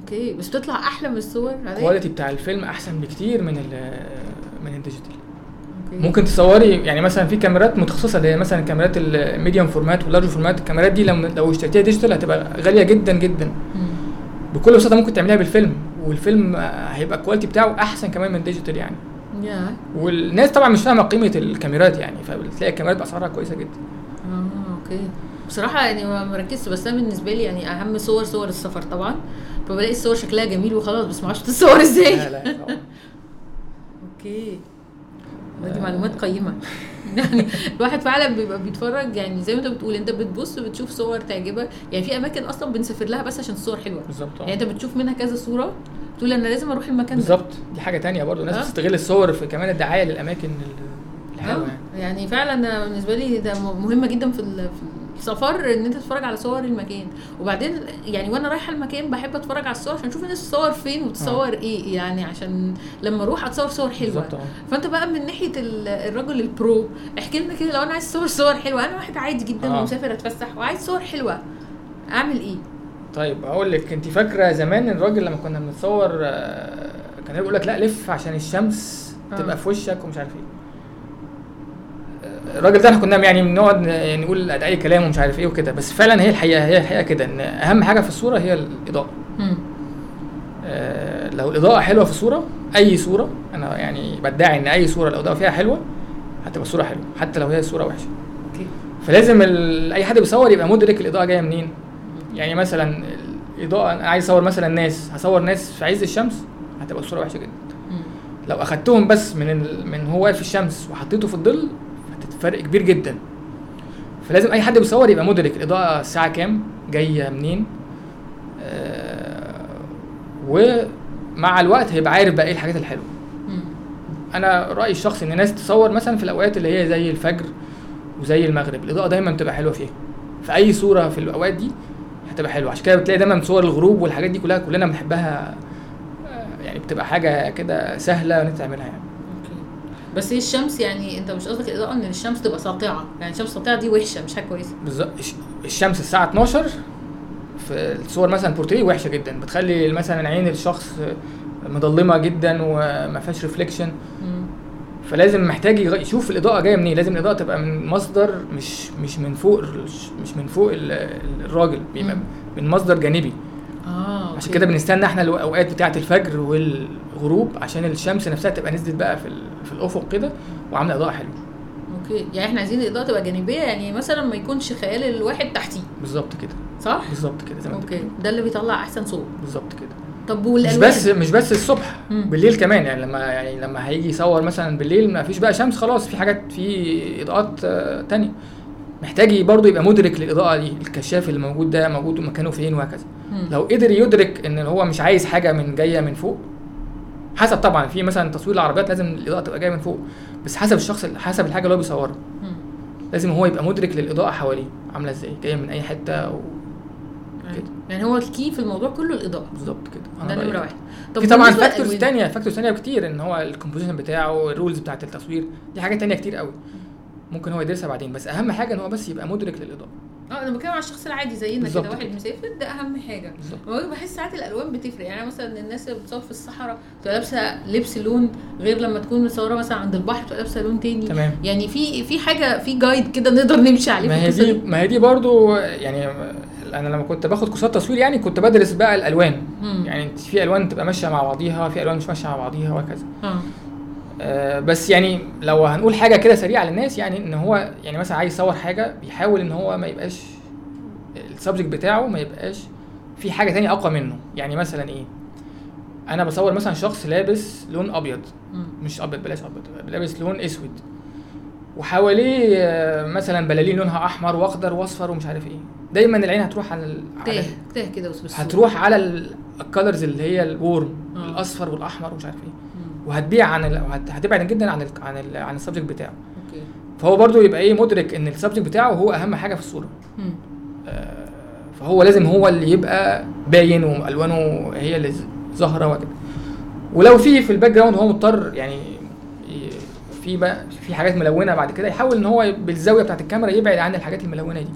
okay بس بتطلع أحلى من الصور الكواليتي بتاع الفيلم أحسن بكتير من ال من ال digital. ممكن تصوري يعني مثلا في كاميرات متخصصة اللي هي مثلا كاميرات ال medium format وال large format الكاميرات دي لو لو اشتريتيها digital هتبقى غالية جدا جدا. بكل بساطة ممكن تعمليها بالفيلم والفيلم هيبقى ال quality بتاعه أحسن كمان من ال digital يعني. يا والناس طبعا مش فاهمة قيمة الكاميرات يعني فبتلاقي الكاميرات بأسعارها كويسة جدا. آه okay. بصراحة يعني ما مركزتش بس أنا بالنسبة لي يعني أهم صور صور السفر طبعا. فبلاقي الصور شكلها جميل وخلاص بس ما أعرفش تتصور إزاي. لا لا أوكي. دي معلومات قيمة. يعني الواحد فعلا بيبقى بيتفرج يعني زي ما انت بتقول انت بتبص بتشوف صور تعجبك. يعني في أماكن أصلا بنسافر لها بس عشان الصور حلوة. بالظبط. يعني. انت بتشوف منها كذا صورة تقول أنا لازم أروح المكان ده. بالظبط. دي حاجة تانية برضو الناس آه. بتستغل الصور في كمان الدعاية للأماكن ال- الحلوة آه، يعني. يعني فعلا بالنسبة لي ده مهمه جدا في السفر إن أنت تتفرج على صور المكان. وبعدين يعني وأنا رايحة المكان بحب أتفرج على الصور عشان أشوف الناس تصور فين وتصور إيه يعني عشان لما أروح أتصور صور حلوة. بالظبط آه. فأنت بقى من ناحية ال- الرجل البرو احكي لنا كده لو أنا عايز صور صور حلوة. أنا واحد عادي جدا آه. ومسافر أتفسح وعايز صور حلوة. أعمل إيه؟ طيب هقول لك أنت فاكرة زمان الراجل لما كنا بنتصور آه، كان يقول لك لا لف عشان الشمس آه. تبقى في وشك ومش عارف إيه. آه، الراجل ده إحنا كنا يعني بنقعد يعني نقول أي كلام ومش عارف إيه وكده بس فعلا هي الحقيقة هي الحقيقة كده إن أهم حاجة في الصورة هي الإضاءة. آه، لو الإضاءة حلوة في الصورة أي صورة أنا يعني بدعي إن أي صورة الإضاءة فيها حلوة هتبقى الصورة حلوة حتى لو هي الصورة وحشة أوكي فلازم. أي حد بيصور يبقى مدرك الإضاءة جاية منين يعني مثلا الإضاءة أنا عايز أصور مثلا ناس هصور ناس في عز الشمس هتبقى الصورة وحشة جدا. لو أخدتهم بس من ال... من هو واقف في الشمس وحطيته في الظل هتفرق كبير جدا. فلازم أي حد بيصور يبقى مدرك الإضاءة الساعة كام جاية منين آه... ومع الوقت هيبقى عارف بقى إيه الحاجات الحلوة. أنا رأيي الشخصي إن الناس تصور مثلا في الأوقات اللي هي زي الفجر وزي المغرب الإضاءة دايما بتبقى حلوة فيها. في أي صورة في الأوقات دي هتبقى حلوة. عشان كده بتلاقي دايما صور الغروب والحاجات دي كلها كلنا بنحبها آه، يعني بتبقى حاجة كده سهلة ان تعملها يعني. بس هي الشمس يعني انت مش قصدك الإضاءة إن الشمس تبقى ساطعة؟ يعني الشمس ساطعه دي وحشة مش حاجة كويسة. بالظبط. الش- الشمس الساعة 12 في الصور مثلا بورتريه وحشة جدا. بتخلي مثلا عين الشخص مظلمة جدا وما فيهاش ريفليكشن. فلازم محتاج يشوف الإضاءة جاية منين. لازم الإضاءة تبقى من مصدر مش مش من فوق مش من فوق ال- ال- الراجل. بيبقى. من مصدر جانبي. آه عشان. كده بنستنى إحنا الأوقات بتاعة الفجر والغروب عشان الشمس نفسها تبقى نزلت بقى في في الأفق كده وعاملة أضاءة حلوة. okay. يعني إحنا عايزين الإضاءة تبقى جانبية يعني مثلا ما يكونش خيال الواحد تحتيه. بالظبط كده. صح؟ بالظبط كده زي ما okay. ده اللي بيطلع أحسن صور بالظبط كده. طب مش والألوان؟ بس مش بس الصبح مم. بالليل كمان. يعني لما يعني لما هيجي يصور مثلا بالليل ما فيش بقى شمس خلاص في حاجات في إضاءات آه، تانية. محتاج برضه يبقى مدرك للإضاءة دي الكشاف اللي موجود ده موجود مكانه فين وهكذا. لو قدر يدرك إن هو مش عايز حاجة من جاية من فوق حسب طبعا في مثلا تصوير العربيات لازم الإضاءة تبقى جاية من فوق بس حسب الشخص حسب الحاجة اللي هو بيصورها. لازم هو يبقى مدرك للإضاءة حواليه عاملة إزاي جاية من أي حتة و... أيوة. كده. يعني هو ال key في الموضوع كله الإضاءة بالظبط كده ده نمرة. واحد في طبعا factors تانية factors تانية كتير إن هو ال composition بتاعه ال rules بتاعت التصوير دي حاجات تانية كتير قوي ممكن هو يدرسها بعدين بس أهم حاجة إن هو بس يبقى مدرك للإضاءة آه أنا بتكلم على الشخص العادي زينا كده واحد. مسافر ده أهم حاجة. بالظبط. بحس ساعات الألوان بتفرق. يعني مثلا الناس اللي بتصور في الصحراء تبقى لابسة لبس لون غير لما تكون مصوره مثلا عند البحر تبقى لابسة لون تاني. تمام. يعني في في حاجة في guide كده نقدر نمشي عليه ما هي دي ما هي دي برضو يعني أنا لما كنت باخد كورسات تصوير يعني كنت بدرس بقى الألوان. مم. يعني في ألوان تبقى ماشية مع بعضيها في ألوان مش ماشية مع بعضيها وهكذا. آه، بس يعني لو هنقول حاجة كده سريعة للناس يعني إن هو يعني مثلا عايز يصور حاجة بيحاول إن هو ما يبقاش ال subject بتاعه ما يبقاش في حاجة تانية أقوى منه يعني مثلا إيه أنا بصور مثلا شخص لابس لون أبيض. مش أبيض بلاش أبيض لابس لون أسود وحواليه آه، مثلا بلالين لونها أحمر وأخضر وأصفر ومش عارف إيه دايما العين هتروح على تاه تاه كده. هتروح على ال colors اللي هي ال warm آه. الأصفر والأحمر ومش عارف إيه. وهتبيع عن ال... هتبعد جدا عن ال... عن ال... عن ال subject بتاعه. okay. فهو برضو يبقى إيه مدرك إن ال subject بتاعه هو أهم حاجة في الصورة. مم. آه، فهو لازم هو اللي يبقى باين والوانه هي اللي ظاهرة وكده ولو في في ال background هو مضطر يعني في بقى في حاجات ملونة بعد كده يحاول إن هو بالزاوية بتاعت الكاميرا يبعد عن الحاجات الملونة دي.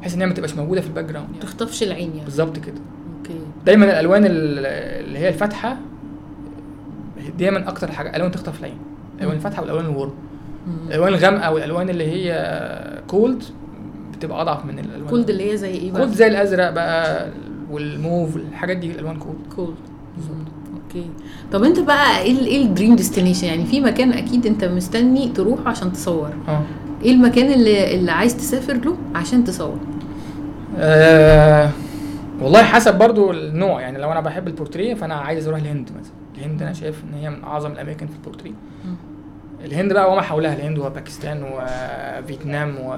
بحيث ان هي ما تبقاش موجودة في ال background يعني. تخطفش العين يعني. بالظبط كده. okay. دايما الألوان ال- اللي هي الفاتحة دايما أكتر حاجة ألوان تخطف العين. الالوان. الفاتحه والألوان ال warm. الالوان الغامقة والألوان اللي هي cold بتبقى أضعف من الألوان كولد اللي هي زي إيه بقى؟ cold زي الأزرق بقى والموف الحاجات دي الألوان cold cold okay. طب أنت بقى إيه إيه ال dream destination يعني في مكان أكيد أنت مستني تروح عشان تصور. آه. إيه المكان اللي اللي عايز تسافر له عشان تصور؟ آه، والله حسب برضو النوع يعني لو أنا بحب البورتريه فأنا عايز أروح الهند مثلا الهند أنا شايف إن هي من أعظم الأماكن في البورتريه. الهند بقى وما حولها الهند وباكستان وفيتنام و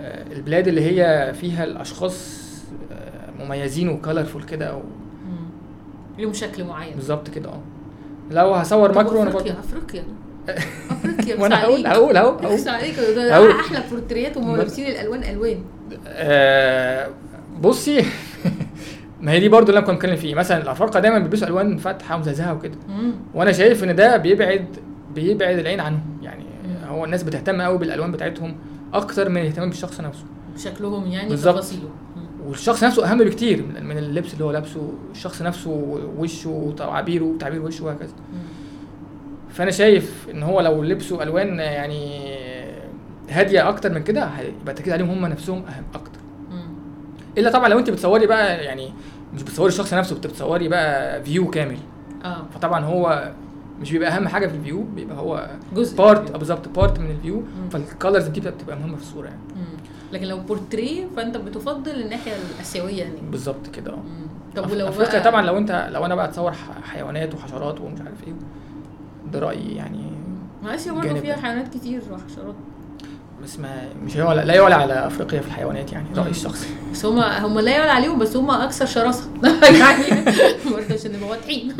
آه، البلاد اللي هي فيها الأشخاص آه، مميزين و colorful كده و- مم. ليهم شكل معين بالظبط كده آه لو هصور macro أنا أفريقيا أفريقيا أفريقيا وأنا هقول. هقول هقول. بس عليك هقول. أحلى بورتريات وهم بس- لابسين الألوان ألوان آه، بصي ما هي دي برضو اللي أنا كنت بتكلم فيه مثلا الافارقه دايما بيلبسوا ألوان فاتحه ومزهزهه وكده. وأنا شايف إن ده بيبعد بيبعد العين عنهم يعني مم. هو الناس بتهتم قوي بالألوان بتاعتهم أكتر من الاهتمام بالشخص نفسه شكلهم يعني بالظبط. والشخص نفسه أهم بكتير من- اللبس اللي هو لابسه الشخص نفسه وشه وتعابيره وتعبير وشه وهكذا. فأنا شايف إن هو لو لبسوا ألوان يعني هادية أكتر من كده هيبقى التركيز عليهم هم نفسهم أهم أكتر. إلا طبعا لو أنت بتصوري بقى يعني مش بتصوري الشخص نفسه انت بتصوري بقى فيو كامل. آه. فطبعا هو مش بيبقى أهم حاجة في ال view بيبقى هو جزء. part بالظبط part من ال view. فال colors دي بتبقى مهمة في الصورة يعني. مم. لكن لو بورتريه فأنت بتفضل الناحية الآسيوية يعني. بالظبط كده. أه. طب ولو بقى طبعا لو أنت لو أنا بقى اتصور حيوانات وحشرات ومش عارف إيه ده رأيي يعني. ما آسيا برضه فيها ده. حيوانات كتير وحشرات. بس ما مش هو لا يعلى على أفريقيا في الحيوانات يعني. رأيي الشخصي. بس هم هم لا يعلى عليهم بس هم أكثر شراسة. يعني برضه عشان نبقى واضحين.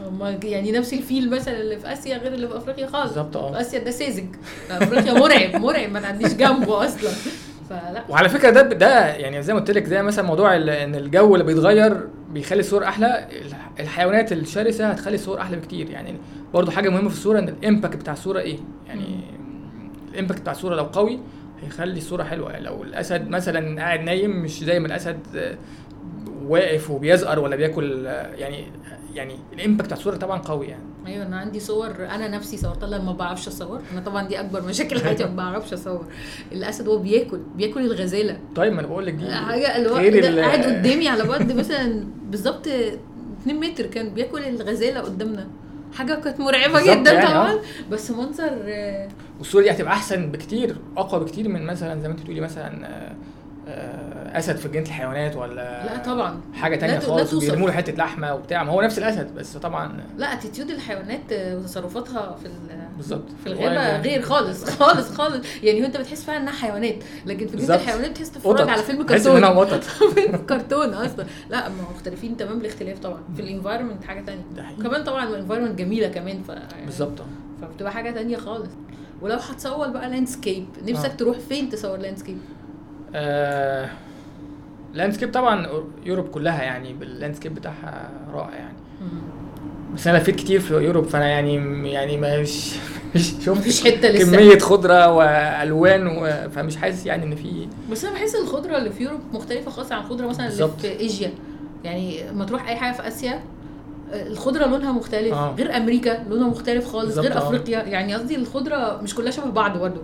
هم يعني نفس الفيل مثلا اللي في آسيا غير اللي في أفريقيا خالص. بالظبط في آه آسيا ده ساذج. في أفريقيا مرعب مرعب ما تعديش جنبه أصلا. فلا. وعلى فكرة ده ده يعني زي ما قلت لك زي مثلا موضوع إن الجو اللي بيتغير بيخلي الصور أحلى الح- الحيوانات الشرسة هتخلي الصور أحلى بكتير. يعني برضو حاجة مهمة في الصورة إن ال impact بتاع الصورة إيه؟ يعني ال impact بتاع الصورة لو قوي هيخلي الصورة حلوة. لو الأسد مثلا قاعد نايم مش زي ما الأسد آه، واقف وبيزقر ولا بياكل آه، يعني يعني الامباكت بتاع الصورة طبعا قوي يعني. أيوه أنا عندي صور أنا نفسي صورتها لما ما بعرفش أصور. أنا طبعا دي أكبر مشاكل حياتي ما بعرفش أصور. الأسد وهو بياكل بياكل الغزالة. طيب ما أنا بقول لك دي حاجة اللي هو قاعد قدامي على بعد مثلا بالظبط 2 متر كان بياكل الغزالة قدامنا. حاجة كانت مرعبة جدا يعني، طبعا آه. بس منظر آه، والصورة دي هتبقى أحسن بكتير أقوى بكتير من مثلا زي ما أنت بتقولي مثلا آه، أسد في جنينة الحيوانات ولا لا طبعا. حاجة تانية لا خالص توصف. وبيرموا له حتة لحمة وبتاع. ما هو نفس الأسد بس طبعا لا attitude الحيوانات آه، وتصرفاتها في ال- بالظبط. في الغابة غير خالص خالص خالص. يعني هو أنت بتحس فعلا إنها حيوانات لكن في جنينة. الحيوانات تحس تتفرج على فيلم كرتون. قطط. فيلم كرتون أصلا. لا مختلفين تمام الاختلاف طبعا. في ال environment حاجة تانية. وكمان طبعا ال environment جميلة كمان ف يعني بالظبط. فبتبقى حاجة تانية خالص. ولو هتصور بقى landscape نفسك آه. تروح فين تصور landscape آه، landscape طبعا Europe كلها يعني بال landscape بتاعها رائع يعني بس أنا لفيت كتير في Europe فأنا يعني يعني مش مش شفت مفيش حتة لسه. كمية خضرة وألوان و... فمش حاسس يعني إن في بس أنا بحس الخضرة اللي في Europe مختلفة خالص عن الخضرة مثلا اللي. في ايجيا يعني لما تروح أي حاجة في آسيا آه، الخضرة لونها مختلف آه. غير أمريكا لونها مختلف خالص غير آه. أفريقيا يعني قصدي الخضرة مش كلها شبه بعض برضه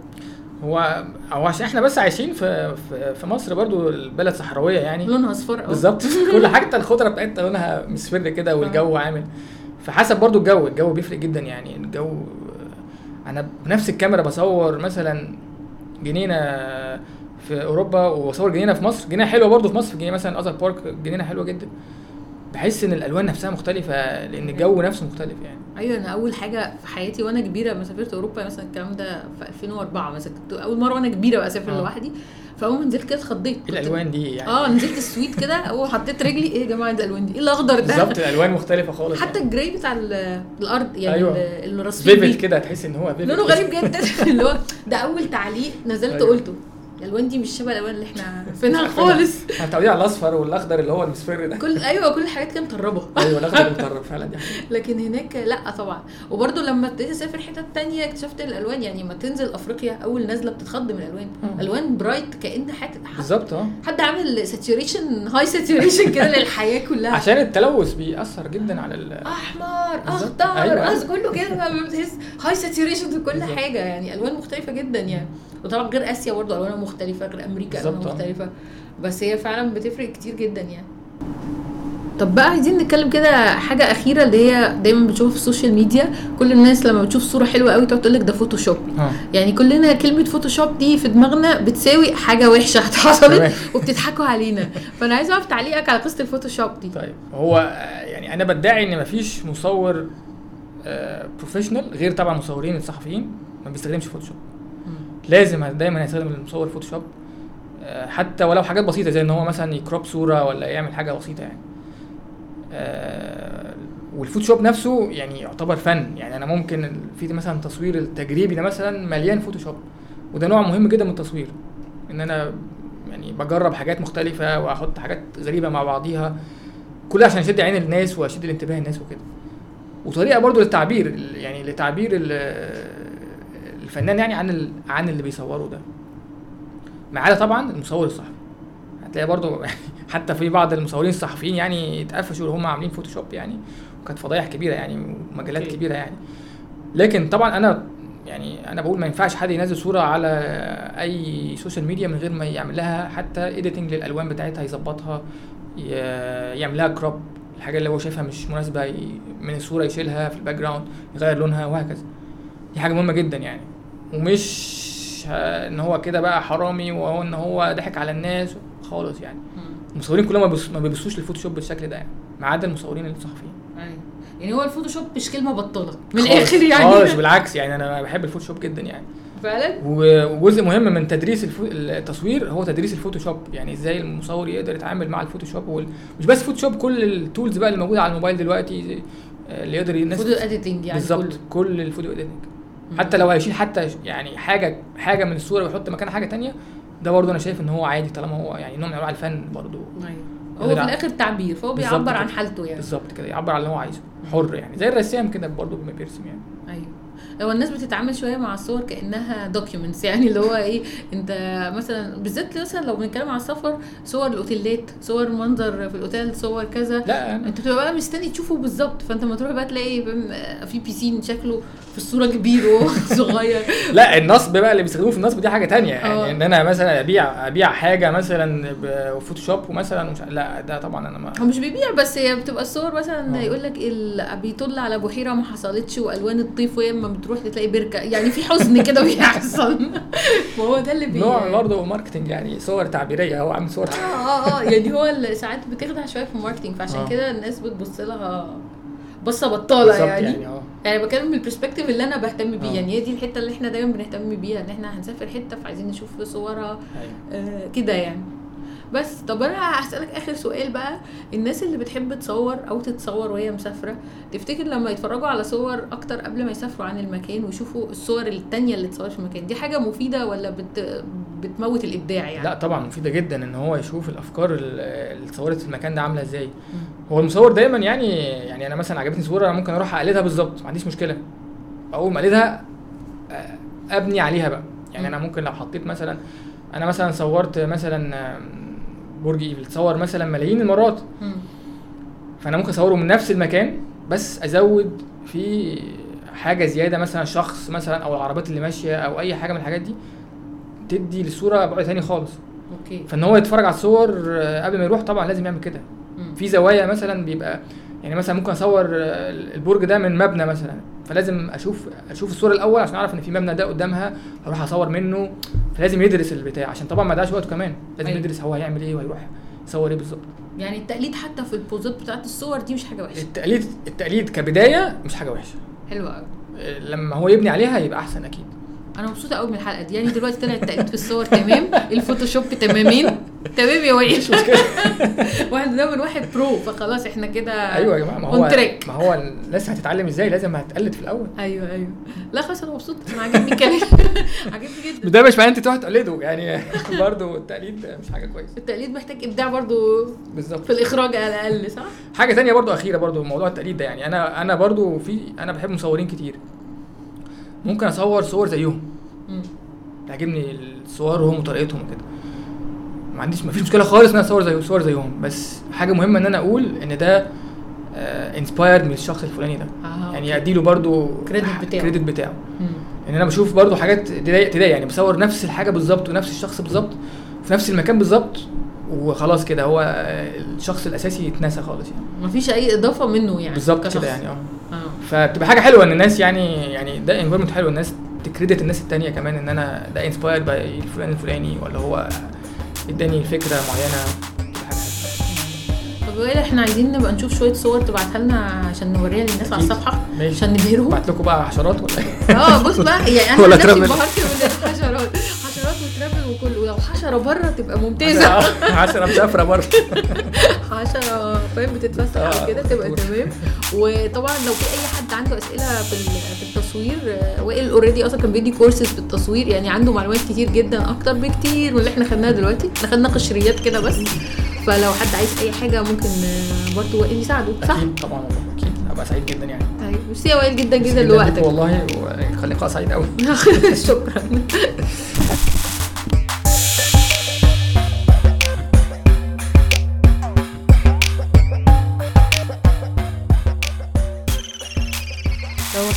هو هو عشان إحنا بس عايشين في في, في مصر برضو البلد صحراوية يعني. لونها أصفر أوي. بالظبط. كل حاجة الخضرة بتاعتها لونها مصفر كده والجو عامل. فحسب برضو الجو الجو بيفرق جدا يعني. الجو أنا بنفس الكاميرا بصور مثلا جنينة في أوروبا وبصور جنينة في مصر. جنينة حلوة برضو في مصر جنينة مثلا ازر بارك جنينة حلوة جدا. بحس إن الألوان نفسها مختلفة لأن الجو نفسه مختلف يعني. أيوه أنا أول حاجة في حياتي وأنا كبيرة لما سافرت أوروبا مثلا الكلام ده في 2004 مثلا كنت أول مرة وأنا كبيرة بقى أسافر آه. لوحدي فأول ما نزلت كده اتخضيت. كنت- الألوان دي يعني؟ آه نزلت السويد كده أول حطيت رجلي إيه يا جماعة ده الألوان دي؟ إيه الأخضر ده؟ بالظبط الألوان مختلفة خالص حتى يعني. ال grey بتاع ال- الأرض يعني أيوة. فيفل بيه كده تحس إن هو لونه غريب جدا. اللي هو ده أول تعليق نزلت أيوة. قلته. الالوان دي مش شبه الالوان اللي إحنا عارفينها خالص إحنا متعودين على الاصفر والاخضر اللي هو المصفر ده كل أيوه كل الحاجات كده متربة أيوه الأخضر المترب فعلا دي حقيقة. لكن هناك لأ طبعا وبرده لما ابتديت أسافر حتت تانية اكتشفت الألوان يعني لما تنزل أفريقيا أول نازلة بتتخض من الألوان. ألوان bright كأن حد بالظبط آه حد عامل saturation high saturation كده للحياة كلها عشان التلوث بيأثر جدا على ال أحمر. أخضر أيوة. أيوة. كله كده بتحس high saturation في كل. حاجة يعني ألوان مختلفة جدا يعني وطبعا غير آسيا برضه ألوانها مختلفة غير أمريكا ألوانها. مختلفة. بس هي فعلا بتفرق كتير جدا يعني. طب بقى عايزين نتكلم كده حاجة أخيرة اللي هي دايما بنشوفها في ال social media. كل الناس لما بتشوف صورة حلوة قوي تقعد تقول لك ده فوتوشوب آه يعني كلنا كلمة فوتوشوب دي في دماغنا بتساوي حاجة وحشة حصلت. وبتضحكوا علينا. فأنا عايزه أعرف تعليقك على قصة الفوتوشوب دي. طيب هو آه، يعني أنا بدعي إن مفيش مصور professional غير طبعا مصورين الصحفيين ما بيستخدمش فوتوشوب لازم دايما هيستخدم المصور فوتوشوب آه، حتى ولو حاجات بسيطة زي إن هو مثلا ي crop صورة ولا يعمل حاجة بسيطة يعني. آه، والفوتوشوب نفسه يعني يعتبر فن. يعني أنا ممكن في مثلا تصوير التجريبي ده مثلا مليان فوتوشوب وده نوع مهم جدا من التصوير. إن أنا يعني بجرب حاجات مختلفة وأحط حاجات غريبة مع بعضيها كل ده عشان اشد عين الناس واشد الانتباه الناس وكده. وطريقة برضو للتعبير يعني لتعبير الفنان يعني عن ال- عن اللي بيصوره ده. ما عدا طبعا المصور الصحفي. هتلاقي برضو حتى في بعض المصورين الصحفيين يعني اتقفشوا اللي هم عاملين فوتوشوب يعني وكانت فضايح كبيرة يعني ومجلات. كبيرة يعني. لكن طبعا أنا يعني أنا بقول ما ينفعش حد ينزل صورة على أي social media من غير ما يعمل لها حتى editing للألوان بتاعتها يظبطها يعمل لها crop الحاجة اللي هو شايفها مش مناسبة من الصورة يشيلها في ال background يغير لونها وهكذا. دي حاجة مهمة جدا يعني. ومش إن هو كده بقى حرامي وهو إن هو ضحك على الناس خالص يعني. المصورين كلهم ما بيبص- ما بيبصوش للفوتوشوب بالشكل ده يعني. ما عدا المصورين الصحفيين أيوه. يعني هو الفوتوشوب مش كلمة بطالة. من الآخر يعني. خالص بالعكس يعني أنا بحب الفوتوشوب جدا يعني. فعلا؟ وجزء مهم من تدريس الفو... التصوير هو تدريس الفوتوشوب. يعني إزاي المصور يقدر يتعامل مع الفوتوشوب وال... مش بس Photoshop كل ال tools بقى اللي موجودة على الموبايل دلوقتي آه، اللي يقدر الناس photo editing يعني بالظبط. كل ال video editing. حتى لو هيشيل حتى يعني حاجة حاجة من الصورة ويحط مكانها حاجة تانية ده برضه أنا شايف إن هو عادي طالما هو يعني نوع من أنواع الفن برضه. أيوه. هو في الآخر تعبير فهو بيعبر عن. حالته يعني. بالظبط كده يعبر عن اللي هو عايزه. حر يعني. زي الرسام كده برضه بيرسم يعني. أيوه. هو الناس بتتعامل شوية مع الصور كأنها documents يعني اللي هو إيه أنت مثلا بالذات مثلا لو بنتكلم على السفر صور الأوتيلات صور منظر في الأوتيل صور كذا لا أنت بتبقى بقى مستني تشوفه بالظبط فأنت لما تروح بقى تلاقي آه، في بيسين شكله في الصورة كبير وهو صغير لا النصب بقى اللي بيستخدموه في النصب دي حاجة تانية آه. يعني إن أنا مثلا أبيع أبيع حاجة مثلا بفوتوشوب ومثلا ومش لا ده طبعا أنا ما هو مش بيبيع بس هي بتبقى الصور مثلا آه. يقول لك ال- بيطل على بحيرة ما حصلتش وألوان الطيف وهي بتروح تلاقي بركه يعني في حزن كده بيحصل. وهو ده اللي بي نوع برضه marketing يعني صور تعبيرية. هو عامل صور آه آه آه. يعني هو ال- ساعات بتخدع شوية في ال marketing فعشان آه. كده الناس بتبص لها بصة بطالة بالظبط يعني. يعني آه. يعني بتكلم من ال perspective اللي أنا بهتم بيه. آه. يعني هي دي الحتة اللي إحنا دايما بنهتم بيها إن إحنا هنسافر حتة فعايزين نشوف صورها أيوه. آه كده يعني. بس. طب أنا هسألك آخر سؤال بقى. الناس اللي بتحب تصور أو تتصور وهي مسافرة تفتكر لما يتفرجوا على صور أكتر قبل ما يسافروا عن المكان ويشوفوا الصور التانية اللي اتصورت في المكان دي حاجة مفيدة ولا بت بتموت الإبداع يعني؟ لا طبعا مفيدة جدا إن هو يشوف الأفكار ال- اللي اتصورت في المكان ده عاملة إزاي. هو المصور دايما يعني يعني أنا مثلا عجبتني صورة أنا ممكن أروح أقلدها بالظبط ما عنديش مشكلة. ما اقلدها آه، أبني عليها بقى. يعني أنا ممكن لو حطيت مثلا أنا مثلا صورت مثلا برج ايفل اتصور مثلا ملايين المرات. فأنا ممكن أصوره من نفس المكان بس أزود فيه حاجة زيادة مثلا شخص مثلا أو العربيات اللي ماشية أو أي حاجة من الحاجات دي تدي للصوره بعد تاني خالص. أوكي. فإن هو يتفرج على الصور آه، قبل ما يروح طبعا لازم يعمل كده. في زوايا مثلا بيبقى يعني مثلا ممكن أصور البرج ده من مبنى مثلا فلازم أشوف أشوف الصورة الأول عشان أعرف إن في مبنى ده قدامها هروح أصور منه فلازم يدرس البتاع عشان طبعا ما يضيعش وقته كمان لازم أيوة. يدرس هو هيعمل إيه وهيروح يصور إيه بالظبط. يعني التقليد حتى في البوزات بتاعت الصور دي مش حاجة وحشة. التقليد التقليد كبداية مش حاجة وحشة. حلوة قوي لما هو يبني عليها يبقى أحسن أكيد. أنا مبسوطة قوي من الحلقة دي. يعني دلوقتي طلع التقليد في الصور تمام؟ ال Photoshop تمامين؟ تمام يا وحش واحد ده من واحد pro فخلاص إحنا كده أيوه يا جماعة ما هو. ما هو الناس هتتعلم إزاي؟ لازم هتقلد في الأول. أيوه أيوه. لا خلاص أنا مبسوطة. أنا عاجبني الكلام. عاجبني جدا. ده مش معناه أنت تروح تقلده. يعني برضه التقليد مش حاجة كويسة. التقليد محتاج إبداع برضو بالظبط. في الإخراج على الأقل صح؟ حاجة تانية برضو أخيرة برضو موضوع التقليد ده. يعني أنا أنا برضو في أنا بحب مصورين كتير. ممكن اصور صور زيهم. تعجبني صورهم وطريقتهم وكده ما عنديش ما فيش مشكلة خالص إن أنا أصور زي صور زيهم بس حاجة مهمة إن أنا أقول إن ده انسبايرد من الشخص الفلاني ده آه، يعني. أديله برضو Credit بتاعه. كريدت بتاعه. إن أنا بشوف برضو حاجات تضايق يعني بصور نفس الحاجة بالظبط ونفس الشخص بالظبط في نفس المكان بالظبط وخلاص كده هو آه، الشخص الأساسي يتنسى خالص يعني مفيش أي إضافة منه يعني بالظبط. كده يعني آه فبتبقى حاجة حلوة إن الناس يعني يعني ده environment حلو الناس ت credit الناس التانية كمان إن أنا ده inspired by الفلان الفلاني ولا هو إداني فكرة معينة. طب وائل إحنا عايزين نبقى نشوف شوية صور تبعتها لنا عشان نوريها للناس على. الصفحة ماشي عشان نبهرهم بعت لكم بقى حشرات ولا إيه؟ آه بص بقى يعني أنا ولا نفسي. انبهرت من الحشرات حشرات و travel وكله ولو حشرة بره تبقى ممتازة حشرة مسافرة برضه حشرة فاهم؟ بتتفسح آه، كده تبقى. تمام. وطبعا لو في أي حد عنده أسئلة في ال- في التصوير آه، وائل already أصلا كان بيدي كورسز في التصوير يعني عنده معلومات كتير جدا أكتر بكتير من اللي إحنا خدناها دلوقتي. إحنا خدنا قشور كده بس. فلو حد عايز أي حاجة ممكن آه، برضه وائل يساعده صح؟ أكيد طبعا أكيد. هبقى سعيد جدا يعني. طيب ميرسي يا وائل جدا جدا لوقتك. والله وكان لقاء سعيد قوي شكرا.